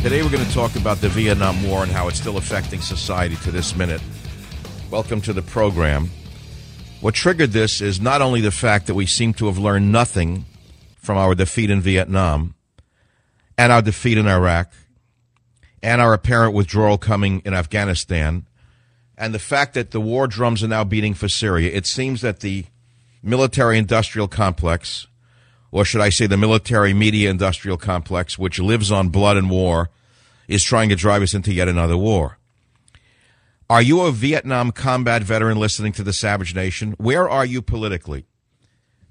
Today we're going to talk about the Vietnam War and how it's still affecting society to this minute. Welcome to the program. What triggered this is not only the fact that we seem to have learned nothing from our defeat in Vietnam and our defeat in Iraq and our apparent withdrawal coming in Afghanistan and the fact that the war drums are now beating for Syria. It seems that the military industrial complex, or should I say the military media industrial complex, which lives on blood and war, is trying to drive us into yet another war. Are you a Vietnam combat veteran listening to the Savage Nation? Where are you politically?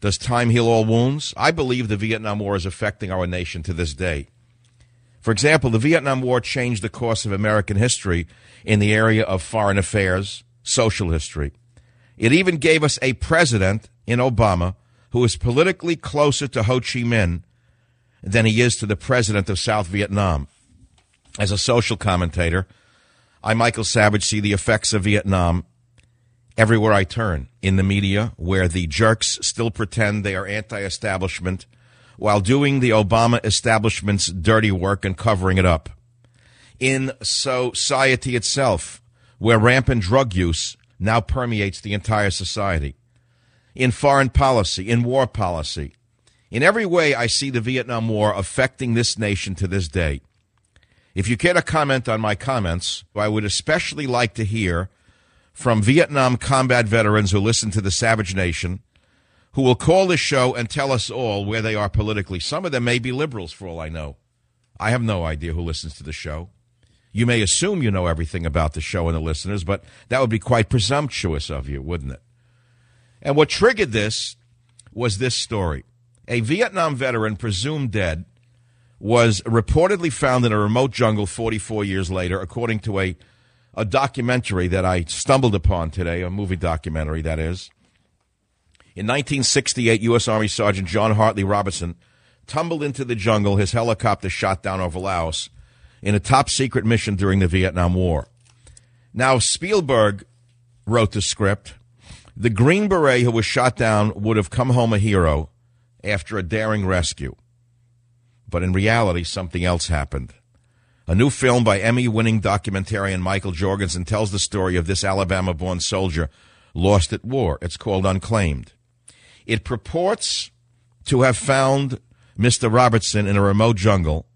Does time heal all wounds? I believe the Vietnam War is affecting our nation to this day. For example, the Vietnam War changed the course of American history in the area of foreign affairs, social history. It even gave us a president in Obama who is politically closer to Ho Chi Minh than he is to the president of South Vietnam. As a social commentator, I, Michael Savage, see the effects of Vietnam everywhere I turn in the media, where the jerks still pretend they are anti establishment while doing the Obama establishment's dirty work and covering it up. In society itself, where rampant drug use now permeates the entire society. In foreign policy, in war policy. In every way, I see the Vietnam War affecting this nation to this day. If you care to comment on my comments, I would especially like to hear from Vietnam combat veterans who listen to the Savage Nation, who will call this show and tell us all where they are politically. Some of them may be liberals, for all I know. I have no idea who listens to the show. You may assume you know everything about the show and the listeners, but that would be quite presumptuous of you, wouldn't it? And what triggered this was this story. A Vietnam veteran, presumed dead, was reportedly found in a remote jungle 44 years later, according to a a documentary that I stumbled upon today, a movie documentary, that is. In 1968, U.S. Army Sergeant John Hartley Robinson tumbled into the jungle, his helicopter shot down over Laos in a top secret mission during the Vietnam War. Now, Spielberg wrote the script. The Green Beret who was shot down would have come home a hero after a daring rescue. But in reality, something else happened. A new film by Emmy winning documentarian Michael Jorgensen tells the story of this Alabama born soldier lost at war. It's called Unclaimed. It purports to have found Mr. Robertson in a remote jungle.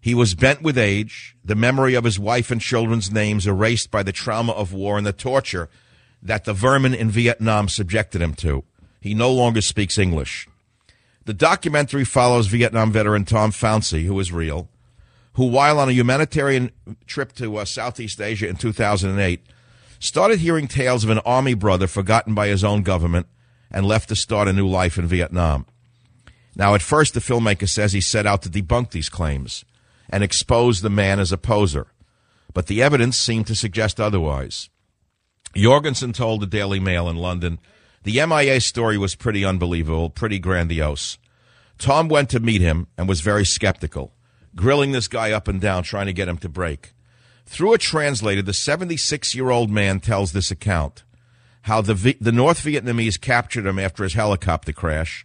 He was bent with age, the memory of his wife and children's names erased by the trauma of war and the torture that the vermin in Vietnam subjected him to. He no longer speaks English. The documentary follows Vietnam veteran Tom Faunce, who is real, who, while on a humanitarian trip to uh, Southeast Asia in 2008, started hearing tales of an army brother forgotten by his own government and left to start a new life in Vietnam. Now, at first, the filmmaker says he set out to debunk these claims and expose the man as a poser, but the evidence seemed to suggest otherwise. Jorgensen told the Daily Mail in London the MIA story was pretty unbelievable, pretty grandiose. Tom went to meet him and was very skeptical grilling this guy up and down, trying to get him to break. Through a translator, the 76 year old man tells this account how the, v- the North Vietnamese captured him after his helicopter crash,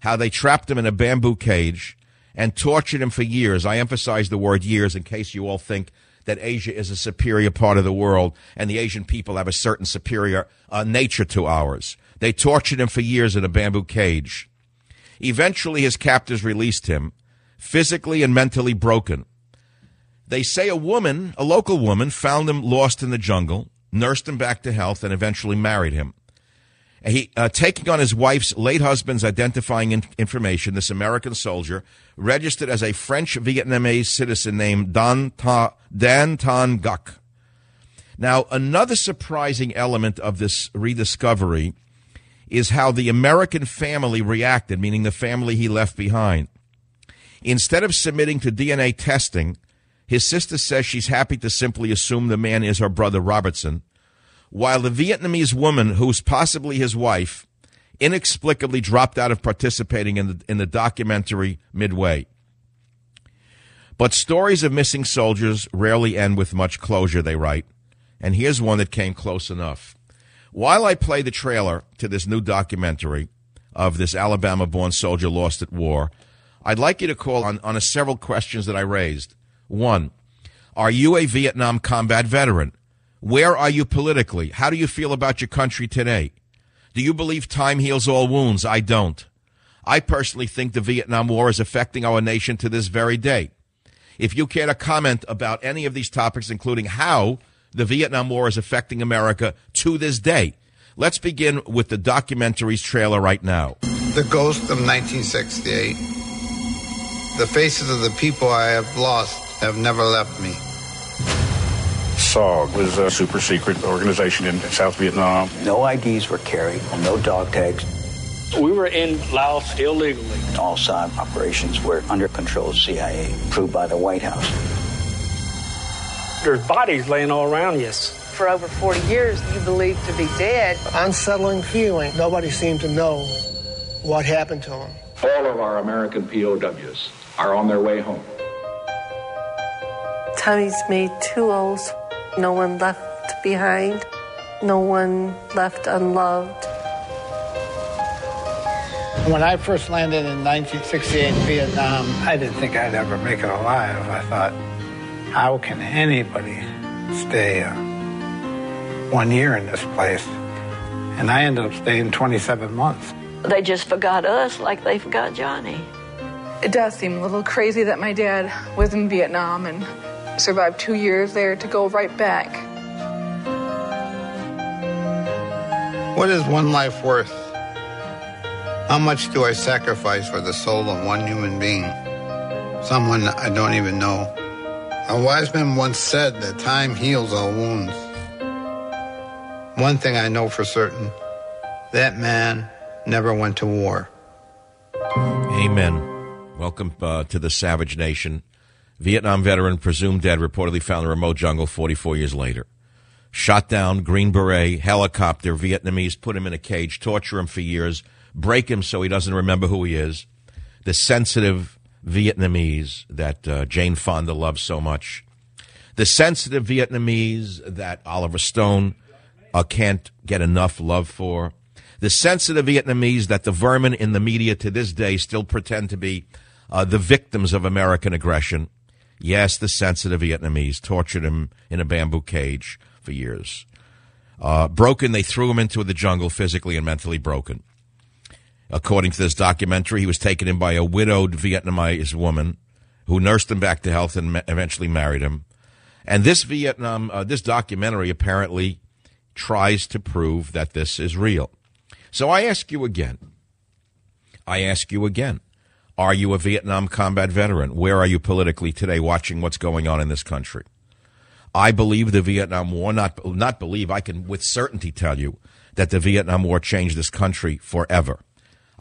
how they trapped him in a bamboo cage and tortured him for years. I emphasize the word years in case you all think that Asia is a superior part of the world and the Asian people have a certain superior uh, nature to ours. They tortured him for years in a bamboo cage. Eventually, his captors released him physically and mentally broken. They say a woman, a local woman, found him lost in the jungle, nursed him back to health, and eventually married him. He, uh, taking on his wife's late husband's identifying in- information, this American soldier registered as a French Vietnamese citizen named Dan, Ta- Dan Tan Guk. Now, another surprising element of this rediscovery is how the American family reacted, meaning the family he left behind. Instead of submitting to DNA testing, his sister says she's happy to simply assume the man is her brother Robertson, while the Vietnamese woman, who's possibly his wife, inexplicably dropped out of participating in the, in the documentary midway. But stories of missing soldiers rarely end with much closure, they write. And here's one that came close enough. While I play the trailer to this new documentary of this Alabama born soldier lost at war, I'd like you to call on, on a several questions that I raised. One, are you a Vietnam combat veteran? Where are you politically? How do you feel about your country today? Do you believe time heals all wounds? I don't. I personally think the Vietnam War is affecting our nation to this very day. If you care to comment about any of these topics, including how the Vietnam War is affecting America to this day, let's begin with the documentary's trailer right now. The Ghost of 1968 the faces of the people I have lost have never left me. SOG was a super secret organization in South Vietnam. No IDs were carried, no dog tags. We were in Laos illegally. All SOG operations were under control of CIA, approved by the White House. There's bodies laying all around you. For over 40 years, you believed to be dead. Unsettling feeling. Nobody seemed to know what happened to them. All of our American POWs are on their way home. Tommy's made two O's, no one left behind. no one left unloved. When I first landed in 1968 in Vietnam, I didn't think I'd ever make it alive. I thought, how can anybody stay uh, one year in this place? And I ended up staying 27 months. They just forgot us like they forgot Johnny. It does seem a little crazy that my dad was in Vietnam and survived two years there to go right back. What is one life worth? How much do I sacrifice for the soul of one human being? Someone I don't even know. A wise man once said that time heals all wounds. One thing I know for certain that man never went to war. Amen. Welcome uh, to the Savage Nation. Vietnam veteran presumed dead, reportedly found in a remote jungle 44 years later. Shot down, Green Beret, helicopter, Vietnamese put him in a cage, torture him for years, break him so he doesn't remember who he is. The sensitive Vietnamese that uh, Jane Fonda loves so much. The sensitive Vietnamese that Oliver Stone uh, can't get enough love for. The sensitive Vietnamese that the vermin in the media to this day still pretend to be uh, the victims of American aggression. Yes, the sensitive Vietnamese tortured him in a bamboo cage for years. Uh, broken, they threw him into the jungle, physically and mentally broken. According to this documentary, he was taken in by a widowed Vietnamese woman who nursed him back to health and eventually married him. And this Vietnam, uh, this documentary apparently tries to prove that this is real. So I ask you again. I ask you again. Are you a Vietnam combat veteran? Where are you politically today watching what's going on in this country? I believe the Vietnam War, not, not believe, I can with certainty tell you that the Vietnam War changed this country forever.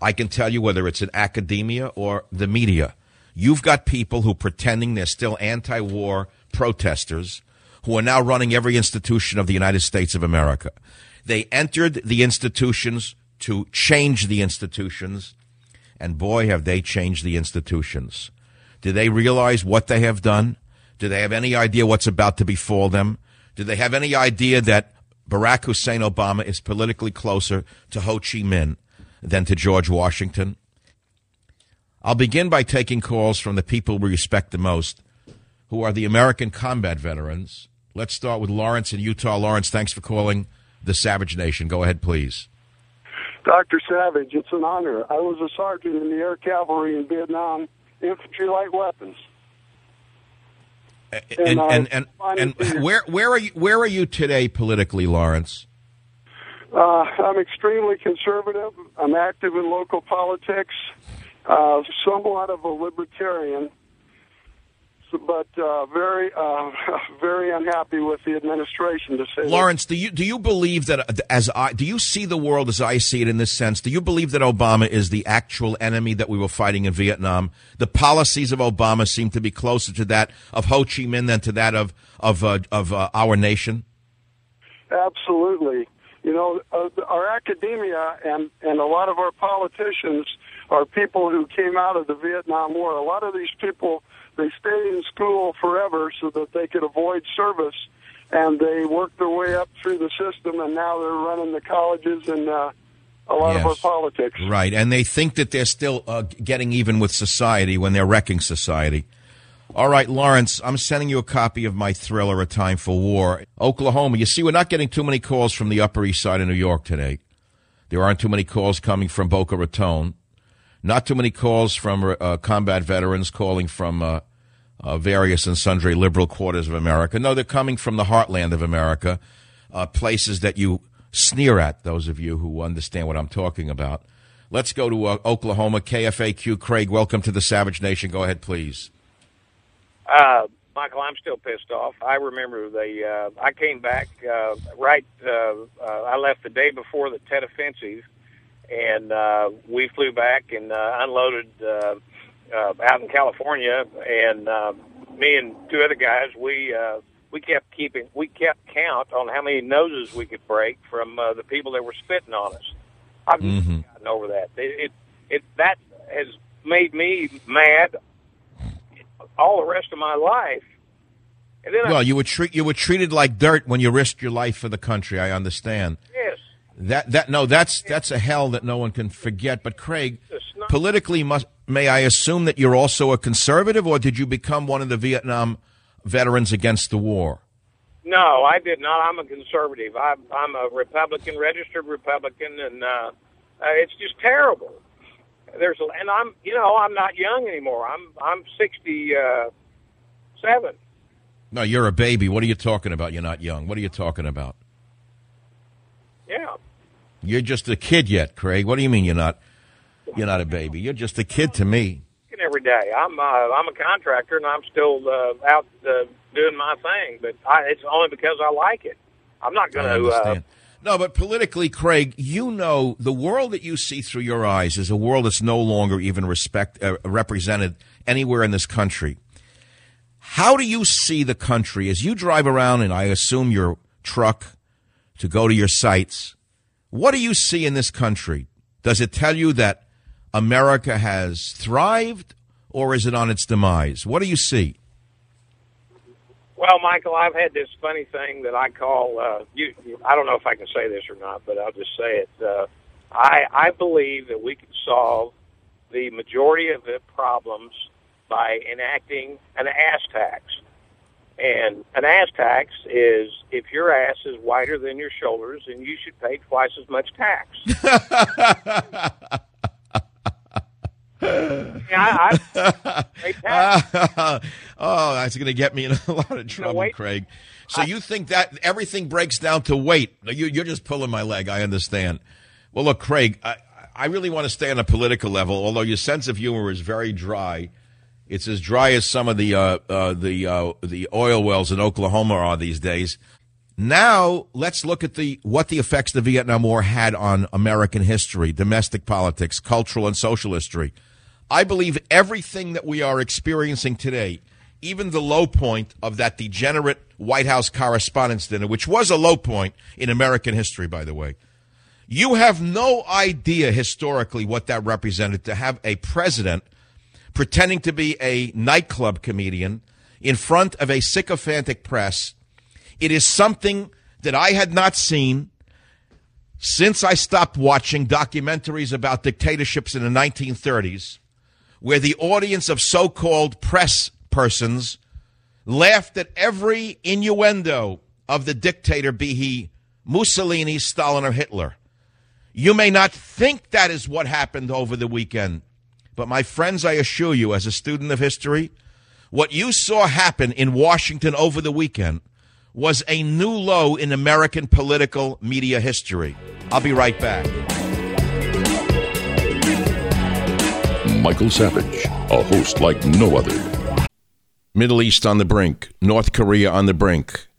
I can tell you whether it's in academia or the media. You've got people who pretending they're still anti-war protesters who are now running every institution of the United States of America. They entered the institutions to change the institutions, and boy, have they changed the institutions. Do they realize what they have done? Do they have any idea what's about to befall them? Do they have any idea that Barack Hussein Obama is politically closer to Ho Chi Minh than to George Washington? I'll begin by taking calls from the people we respect the most, who are the American combat veterans. Let's start with Lawrence in Utah. Lawrence, thanks for calling the Savage Nation. Go ahead, please. Dr. Savage, it's an honor. I was a sergeant in the Air Cavalry in Vietnam, infantry light weapons. And and and, and, and where where are you where are you today politically, Lawrence? Uh, I'm extremely conservative. I'm active in local politics. Uh, somewhat of a libertarian, but uh, very, uh, very unhappy with the administration. To say, Lawrence, do you do you believe that as I do you see the world as I see it in this sense? Do you believe that Obama is the actual enemy that we were fighting in Vietnam? The policies of Obama seem to be closer to that of Ho Chi Minh than to that of of uh, of uh, our nation. Absolutely. You know, uh, our academia and, and a lot of our politicians are people who came out of the Vietnam War. A lot of these people, they stayed in school forever so that they could avoid service, and they worked their way up through the system, and now they're running the colleges and uh, a lot yes. of our politics. Right, and they think that they're still uh, getting even with society when they're wrecking society. All right, Lawrence, I'm sending you a copy of my thriller, A Time for War. Oklahoma, you see, we're not getting too many calls from the Upper East Side of New York today. There aren't too many calls coming from Boca Raton. Not too many calls from uh, combat veterans calling from uh, uh, various and sundry liberal quarters of America. No, they're coming from the heartland of America, uh, places that you sneer at, those of you who understand what I'm talking about. Let's go to uh, Oklahoma, KFAQ. Craig, welcome to the Savage Nation. Go ahead, please. Uh, Michael, I'm still pissed off. I remember the uh, I came back uh, right. Uh, uh, I left the day before the Tet Offensive, and uh, we flew back and uh, unloaded uh, uh, out in California. And uh, me and two other guys, we uh, we kept keeping we kept count on how many noses we could break from uh, the people that were spitting on us. I've mm-hmm. gotten over that. It, it it that has made me mad all the rest of my life. And then well, I, you were treat you were treated like dirt when you risked your life for the country. I understand. That that no, that's that's a hell that no one can forget. But Craig, politically, must may I assume that you're also a conservative, or did you become one of the Vietnam veterans against the war? no, I did not. I'm a conservative. I'm, I'm a Republican, registered Republican, and uh, uh, it's just terrible. There's, and I'm, you know, I'm not young anymore. I'm, I'm 67. No, you're a baby. What are you talking about? You're not young. What are you talking about? Yeah. You're just a kid yet, Craig. What do you mean you're not? You're not a baby. You're just a kid to me. every day. I'm uh, I'm a contractor and I'm still uh, out uh, doing my thing, but I, it's only because I like it. I'm not going to. Uh. No, but politically, Craig, you know the world that you see through your eyes is a world that's no longer even respect uh, represented anywhere in this country. How do you see the country as you drive around, and I assume your truck to go to your sites? What do you see in this country? Does it tell you that America has thrived, or is it on its demise? What do you see? well, Michael, I've had this funny thing that I call. Uh, you, I don't know if I can say this or not, but I'll just say it. Uh, I I believe that we can solve the majority of the problems by enacting an ass tax. And an ass tax is if your ass is wider than your shoulders, then you should pay twice as much tax. yeah, I, I oh, that's going to get me in a lot of trouble. Craig. So you think that everything breaks down to weight? You, you're just pulling my leg. I understand. Well, look, Craig, I, I really want to stay on a political level. Although your sense of humor is very dry, it's as dry as some of the uh, uh, the uh, the oil wells in Oklahoma are these days. Now let's look at the what the effects the Vietnam War had on American history, domestic politics, cultural and social history. I believe everything that we are experiencing today, even the low point of that degenerate White House correspondence Dinner, which was a low point in American history, by the way. You have no idea historically what that represented to have a president pretending to be a nightclub comedian in front of a sycophantic press. It is something that I had not seen since I stopped watching documentaries about dictatorships in the 1930s, where the audience of so called press persons laughed at every innuendo of the dictator, be he Mussolini, Stalin, or Hitler. You may not think that is what happened over the weekend, but my friends, I assure you, as a student of history, what you saw happen in Washington over the weekend was a new low in American political media history. I'll be right back. Michael Savage, a host like no other. Middle East on the brink, North Korea on the brink.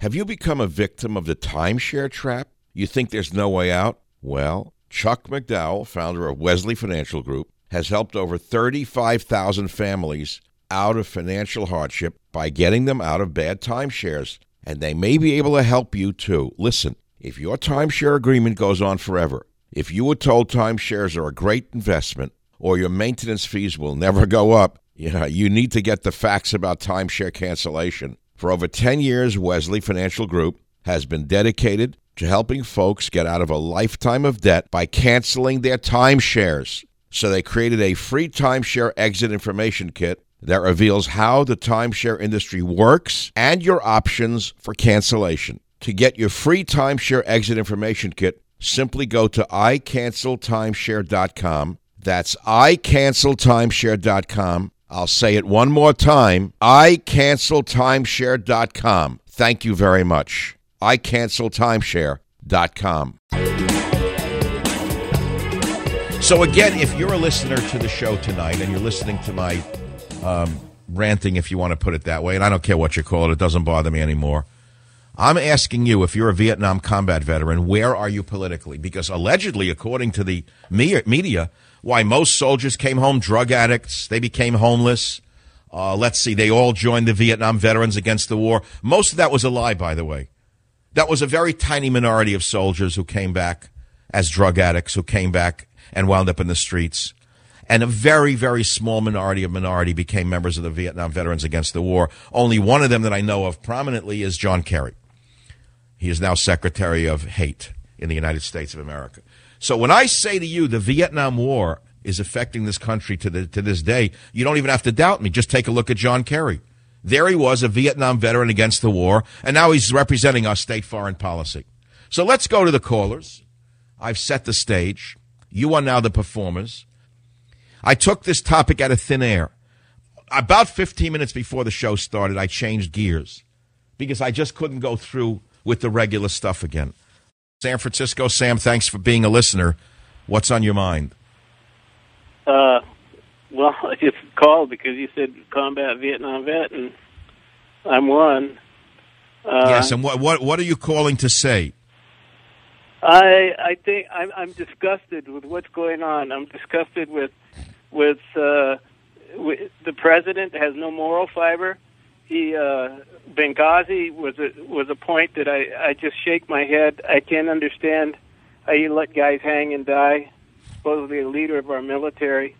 Have you become a victim of the timeshare trap? You think there's no way out? Well, Chuck McDowell, founder of Wesley Financial Group, has helped over 35,000 families out of financial hardship by getting them out of bad timeshares. And they may be able to help you too. Listen, if your timeshare agreement goes on forever, if you were told timeshares are a great investment or your maintenance fees will never go up, yeah, you need to get the facts about timeshare cancellation. For over 10 years, Wesley Financial Group has been dedicated to helping folks get out of a lifetime of debt by canceling their timeshares. So they created a free timeshare exit information kit that reveals how the timeshare industry works and your options for cancellation. To get your free timeshare exit information kit, simply go to icanceltimeshare.com. That's icanceltimeshare.com. I'll say it one more time icanceltimeshare.com. Thank you very much. icanceltimeshare.com. So, again, if you're a listener to the show tonight and you're listening to my um, ranting, if you want to put it that way, and I don't care what you call it, it doesn't bother me anymore. I'm asking you, if you're a Vietnam combat veteran, where are you politically? Because allegedly, according to the media, why most soldiers came home drug addicts, they became homeless. Uh, let's see, they all joined the Vietnam Veterans Against the War. Most of that was a lie, by the way. That was a very tiny minority of soldiers who came back as drug addicts, who came back and wound up in the streets. And a very, very small minority of minority became members of the Vietnam Veterans Against the War. Only one of them that I know of prominently is John Kerry. He is now Secretary of Hate in the United States of America. So when I say to you the Vietnam War is affecting this country to, the, to this day, you don't even have to doubt me. Just take a look at John Kerry. There he was, a Vietnam veteran against the war, and now he's representing our state foreign policy. So let's go to the callers. I've set the stage. You are now the performers. I took this topic out of thin air. About 15 minutes before the show started, I changed gears because I just couldn't go through with the regular stuff again. San Francisco, Sam, thanks for being a listener. What's on your mind? Uh, well, I just called because you said combat Vietnam vet, and I'm one. Uh, yes, and what what what are you calling to say? I I think I'm, I'm disgusted with what's going on. I'm disgusted with with, uh, with the president has no moral fiber. He uh, Benghazi was a was a point that I I just shake my head. I can't understand how you let guys hang and die. Supposedly a leader of our military.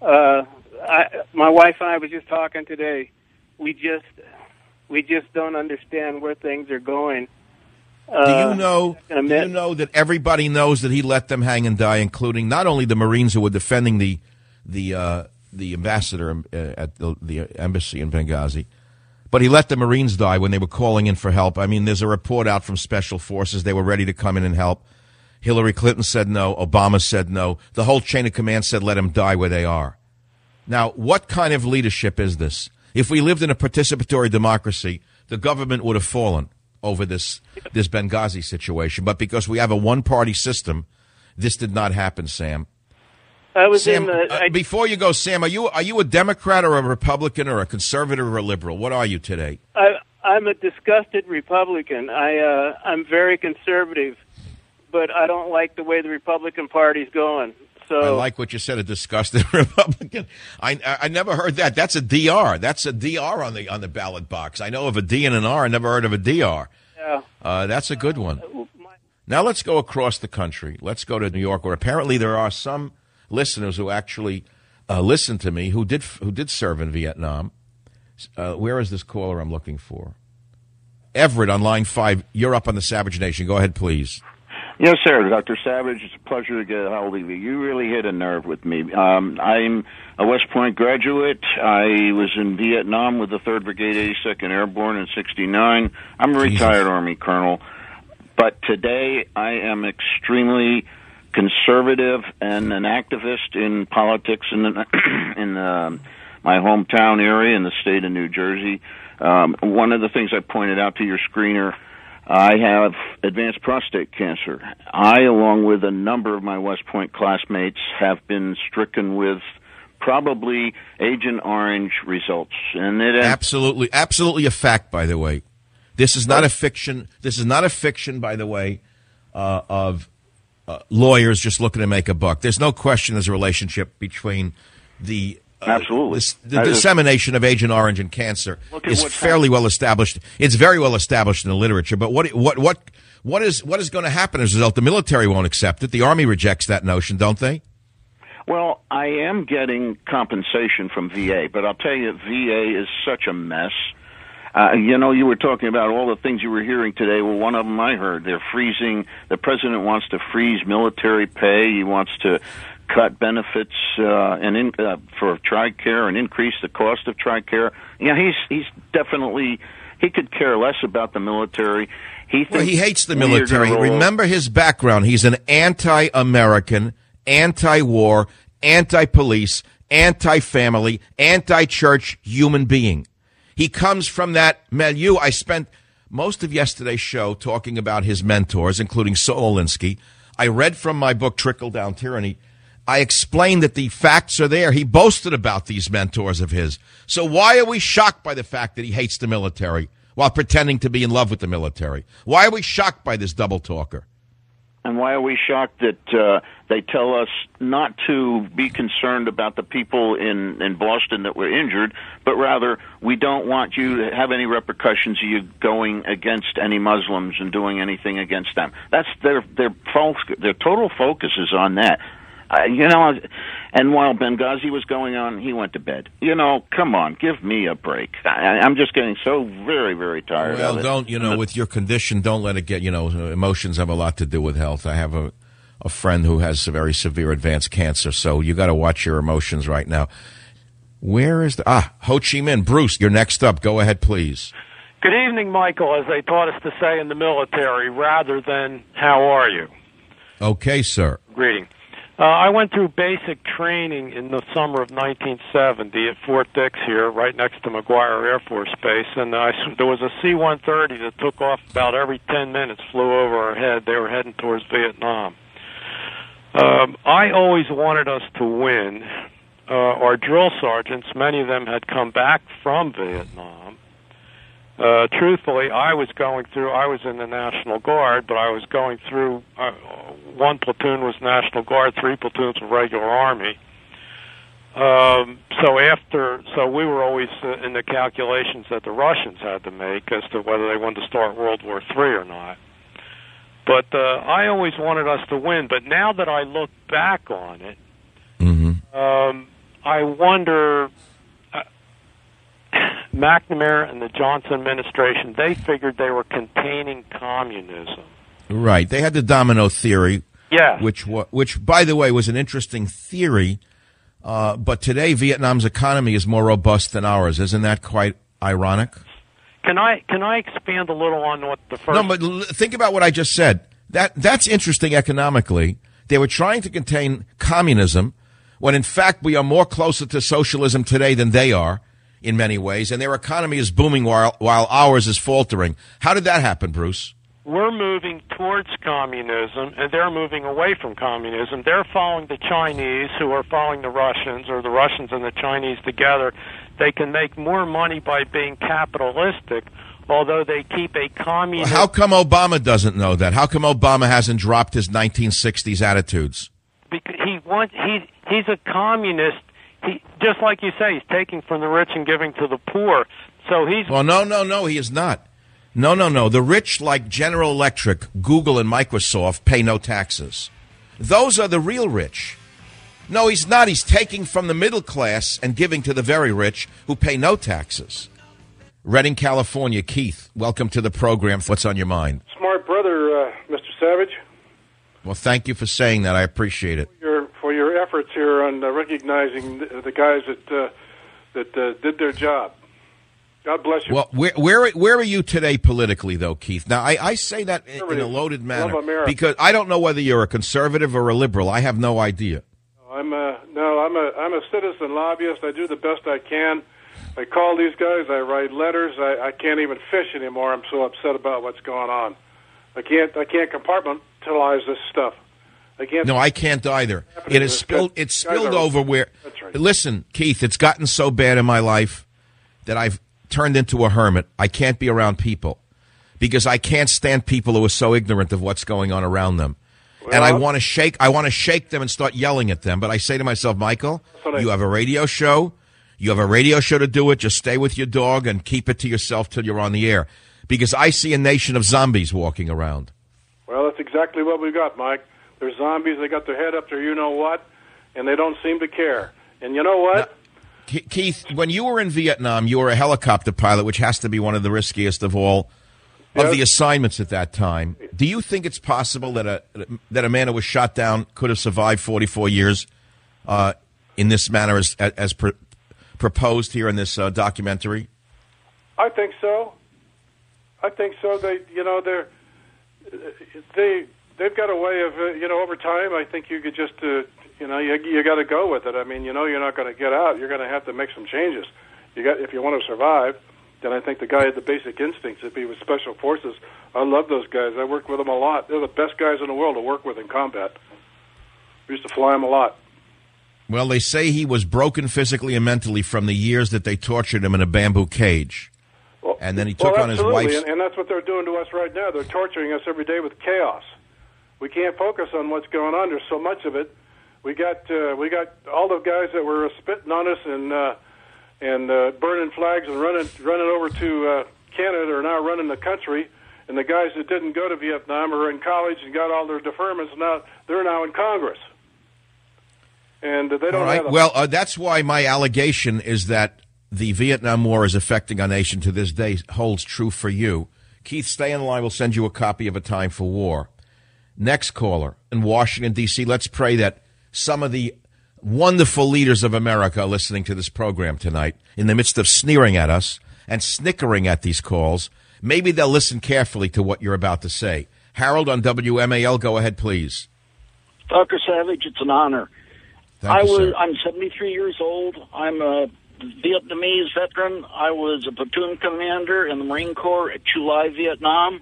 Uh, I, my wife and I was just talking today. We just we just don't understand where things are going. Uh, do you know? Do you know that everybody knows that he let them hang and die, including not only the Marines who were defending the the uh, the ambassador uh, at the, the embassy in Benghazi, but he let the Marines die when they were calling in for help. I mean, there's a report out from Special Forces; they were ready to come in and help. Hillary Clinton said no. Obama said no. The whole chain of command said let them die where they are. Now, what kind of leadership is this? If we lived in a participatory democracy, the government would have fallen over this this Benghazi situation. But because we have a one party system, this did not happen, Sam. I was Sam, in the. Uh, before you go, Sam, are you are you a Democrat or a Republican or a conservative or a liberal? What are you today? I, I'm a disgusted Republican. I uh, I'm very conservative, but I don't like the way the Republican Party's going. So I like what you said, a disgusted Republican. I I never heard that. That's a DR. That's a DR on the on the ballot box. I know of a D and an R. I never heard of a DR. Yeah. Uh, that's a good one. Now let's go across the country. Let's go to New York, where apparently there are some listeners who actually uh, listen to me who did who did serve in Vietnam. Uh, where is this caller I'm looking for? Everett on line five. You're up on the Savage Nation. Go ahead, please. Yes, sir, Dr. Savage. It's a pleasure to get a hold of you. You really hit a nerve with me. Um, I'm a West Point graduate. I was in Vietnam with the 3rd Brigade, 82nd Airborne in 69. I'm a retired Army colonel. But today I am extremely conservative and an activist in politics in, in uh, my hometown area in the state of New Jersey. Um, one of the things I pointed out to your screener I have advanced prostate cancer. I, along with a number of my West Point classmates, have been stricken with probably Agent Orange results, and it absolutely, absolutely a fact. By the way, this is not a fiction. This is not a fiction. By the way, uh, of uh, lawyers just looking to make a buck. There's no question. There's a relationship between the Absolutely. This, the is- dissemination of Agent Orange and cancer is fairly well established. It's very well established in the literature. But what what what what is what is going to happen as a result? The military won't accept it. The army rejects that notion, don't they? Well, I am getting compensation from VA, but I'll tell you, VA is such a mess. Uh, you know, you were talking about all the things you were hearing today. Well, one of them I heard. They're freezing, the president wants to freeze military pay. He wants to cut benefits uh, and in, uh, for TRICARE and increase the cost of TRICARE. Yeah, he's he's definitely he could care less about the military. He thinks Well, he hates the military. Remember his background. He's an anti-American, anti-war, anti-police, anti-family, anti-church human being. He comes from that milieu. I spent most of yesterday's show talking about his mentors, including Saul Alinsky. I read from my book, Trickle Down Tyranny. I explained that the facts are there. He boasted about these mentors of his. So why are we shocked by the fact that he hates the military while pretending to be in love with the military? Why are we shocked by this double talker? And why are we shocked that uh, they tell us not to be concerned about the people in, in Boston that were injured, but rather we don't want you to have any repercussions of you going against any Muslims and doing anything against them. That's their their fo- their total focus is on that. Uh, you know, and while Benghazi was going on, he went to bed. You know, come on, give me a break. I, I'm just getting so very, very tired Well, of don't you know? With your condition, don't let it get. You know, emotions have a lot to do with health. I have a a friend who has a very severe advanced cancer, so you got to watch your emotions right now. Where is the ah Ho Chi Minh? Bruce, you're next up. Go ahead, please. Good evening, Michael, as they taught us to say in the military, rather than how are you? Okay, sir. Greeting. Uh, I went through basic training in the summer of 1970 at Fort Dix here, right next to McGuire Air Force Base, and I, there was a C-130 that took off about every 10 minutes, flew over our head. They were heading towards Vietnam. Um, I always wanted us to win. Uh, our drill sergeants, many of them had come back from Vietnam. Uh, truthfully, I was going through. I was in the National Guard, but I was going through. Uh, one platoon was National Guard, three platoons were regular Army. Um, so after, so we were always uh, in the calculations that the Russians had to make as to whether they wanted to start World War III or not. But uh, I always wanted us to win. But now that I look back on it, um, I wonder. Uh, McNamara and the Johnson administration, they figured they were containing communism. Right. They had the domino theory. Yeah. Which which by the way was an interesting theory. Uh, but today Vietnam's economy is more robust than ours. Isn't that quite ironic? Can I can I expand a little on what the first? No, but l- think about what I just said. That that's interesting economically. They were trying to contain communism when in fact we are more closer to socialism today than they are in many ways, and their economy is booming while while ours is faltering. How did that happen, Bruce? We're moving towards communism, and they're moving away from communism. They're following the Chinese, who are following the Russians, or the Russians and the Chinese together. They can make more money by being capitalistic, although they keep a communist. How come Obama doesn't know that? How come Obama hasn't dropped his 1960s attitudes? because he wants he he's a communist. He just like you say, he's taking from the rich and giving to the poor. So he's Well, no, no, no, he is not. No, no, no. The rich, like General Electric, Google, and Microsoft, pay no taxes. Those are the real rich. No, he's not. He's taking from the middle class and giving to the very rich who pay no taxes. Redding, California. Keith, welcome to the program. What's on your mind? Smart brother, uh, Mr. Savage, Well, thank you for saying that. I appreciate it. your, for your efforts here on uh, recognizing the, the guys that uh, that uh, did their job. God bless you. Well, where where where are you today politically, though, Keith? Now, I, I say that in, in a loaded manner America. because I don't know whether you're a conservative or a liberal. I have no idea. I'm a no, I'm a I'm a citizen lobbyist. I do the best I can. I call these guys. I write letters. I, I can't even fish anymore. I'm so upset about what's going on. I can't I can't compartmentalize this stuff. I can't. No, I can't either. It has spilled. It's spilled over where. Right. Listen, Keith, it's gotten so bad in my life that I've turned into a hermit. I can't be around people because I can't stand people who are so ignorant of what's going on around them. and I want to shake. I want to shake them and start yelling at them. But I say to myself, Michael, you have a radio show. You have a radio show to do it. Just stay with your dog and keep it to yourself till you're on the air, because I see a nation of zombies walking around. Well, that's exactly what we've got, Mike. They're zombies. They got their head up there, you know what, and they don't seem to care. And you know what? Ke- Keith, when you were in Vietnam, you were a helicopter pilot, which has to be one of the riskiest of all of Yes. the assignments at that time. Do you think it's possible that a that a man who was shot down could have survived 44 years uh, in this manner as as pr- proposed here in this uh, documentary? I think so. I think so. They, you know, they're they they've got a way of, uh, you know, over time. I think you could just, uh, you know, you you got to go with it. I mean, you know, you're not going to get out. You're going to have to make some changes. You got if you want to survive. Then I think the guy had the basic instincts. If he was special forces, I love those guys. I work with them a lot. They're the best guys in the world to work with in combat. We used to fly them a lot. Well, they say he was broken physically and mentally from the years that they tortured him in a bamboo cage, and then he took well, on his wife's. and, and that's what they're doing to us right now. They're torturing us every day with chaos. We can't focus on what's going on. There's so much of it. We got uh, we got all the guys that were spitting on us and uh, and uh, burning flags and running running over to uh, Canada are now running the country. And the guys that didn't go to Vietnam are in college and got all their deferments. Now they're now in Congress, and they don't All right. have. Well, uh, that's why my allegation is that the Vietnam War is affecting our nation to this day holds true for you. Keith, stay in line. We'll send you a copy of A Time for War. Next caller in Washington, D.C. Let's pray that some of the wonderful leaders of America are listening to this program tonight in the midst of sneering at us and snickering at these calls. Maybe they'll listen carefully to what you're about to say. Harold on WMAL, go ahead, please. Dr. Savage, it's an honor. Thank I you, was sir. I'm 73 years old. I'm a Vietnamese veteran. I was a platoon commander in the Marine Corps at Chu Lai, Vietnam.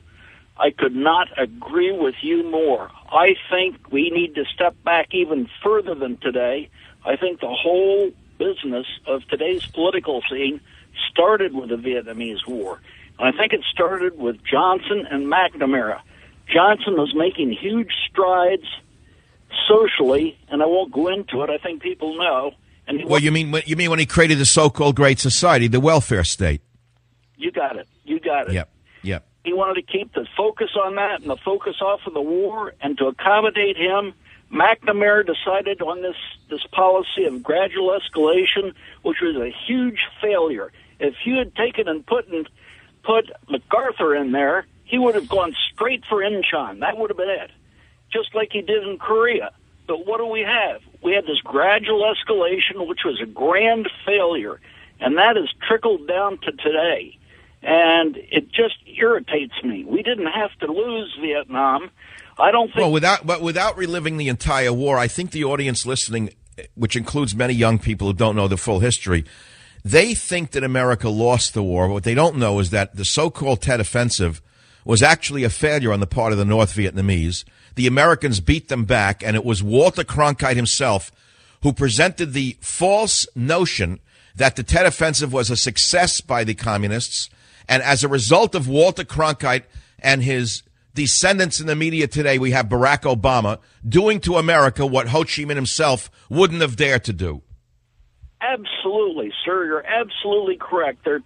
I could not agree with you more. I think we need to step back even further than today. I think the whole business of today's political scene started with the Vietnamese War. I think it started with Johnson and McNamara. Johnson was making huge strides socially, and I won't go into it. I think people know. And Well, you mean you mean when he created the so-called Great Society, the welfare state? you got it. You got it. Yep, yep. He wanted to keep the focus on that and the focus off of the war, and to accommodate him, McNamara decided on this this policy of gradual escalation, which was a huge failure. If you had taken and put and put MacArthur in there, he would have gone straight for Incheon. That would have been it, just like he did in Korea. But what do we have? We had this gradual escalation, which was a grand failure, and that has trickled down to today. And it just irritates me. We didn't have to lose Vietnam. I don't think. Well, without but without reliving the entire war, I think the audience listening, which includes many young people who don't know the full history, they think that America lost the war. What they don't know is that the so-called Tet Offensive was actually a failure on the part of the North Vietnamese. The Americans beat them back, and it was Walter Cronkite himself who presented the false notion that the Tet Offensive was a success by the communists. And as a result of Walter Cronkite and his descendants in the media today, we have Barack Obama doing to America what Ho Chi Minh himself wouldn't have dared to do. Absolutely, sir. You're absolutely correct. There, do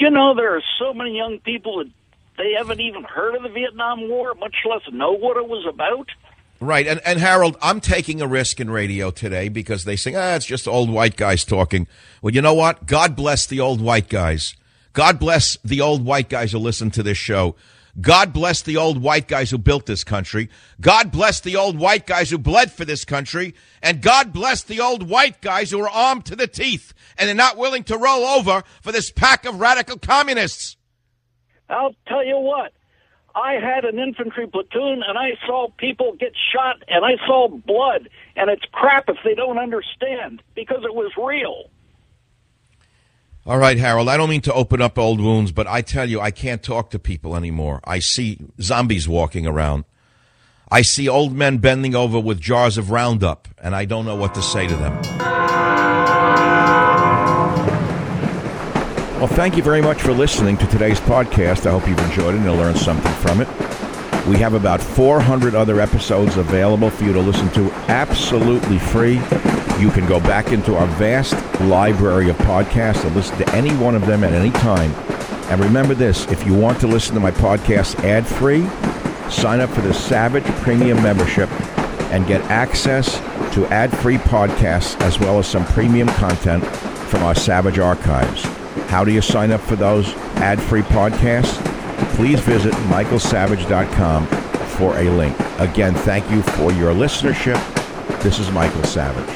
you know there are so many young people that they haven't even heard of the Vietnam War, much less know what it was about? Right. And, and Harold, I'm taking a risk in radio today because they say, ah, it's just old white guys talking. Well, you know what? God bless the old white guys. God bless the old white guys who listen to this show. God bless the old white guys who built this country. God bless the old white guys who bled for this country. And God bless the old white guys who are armed to the teeth and are not willing to roll over for this pack of radical communists. I'll tell you what. I had an infantry platoon and I saw people get shot and I saw blood and it's crap if they don't understand because it was real. All right, Harold, I don't mean to open up old wounds, but I tell you, I can't talk to people anymore. I see zombies walking around. I see old men bending over with jars of Roundup, and I don't know what to say to them. Well, thank you very much for listening to today's podcast. I hope you've enjoyed it and learned something from it. We have about 400 other episodes available for you to listen to absolutely free. You can go back into our vast library of podcasts and listen to any one of them at any time. And remember this if you want to listen to my podcast ad free, sign up for the Savage Premium membership and get access to ad free podcasts as well as some premium content from our Savage archives. How do you sign up for those ad free podcasts? Please visit michaelsavage.com for a link. Again, thank you for your listenership. This is Michael Savage.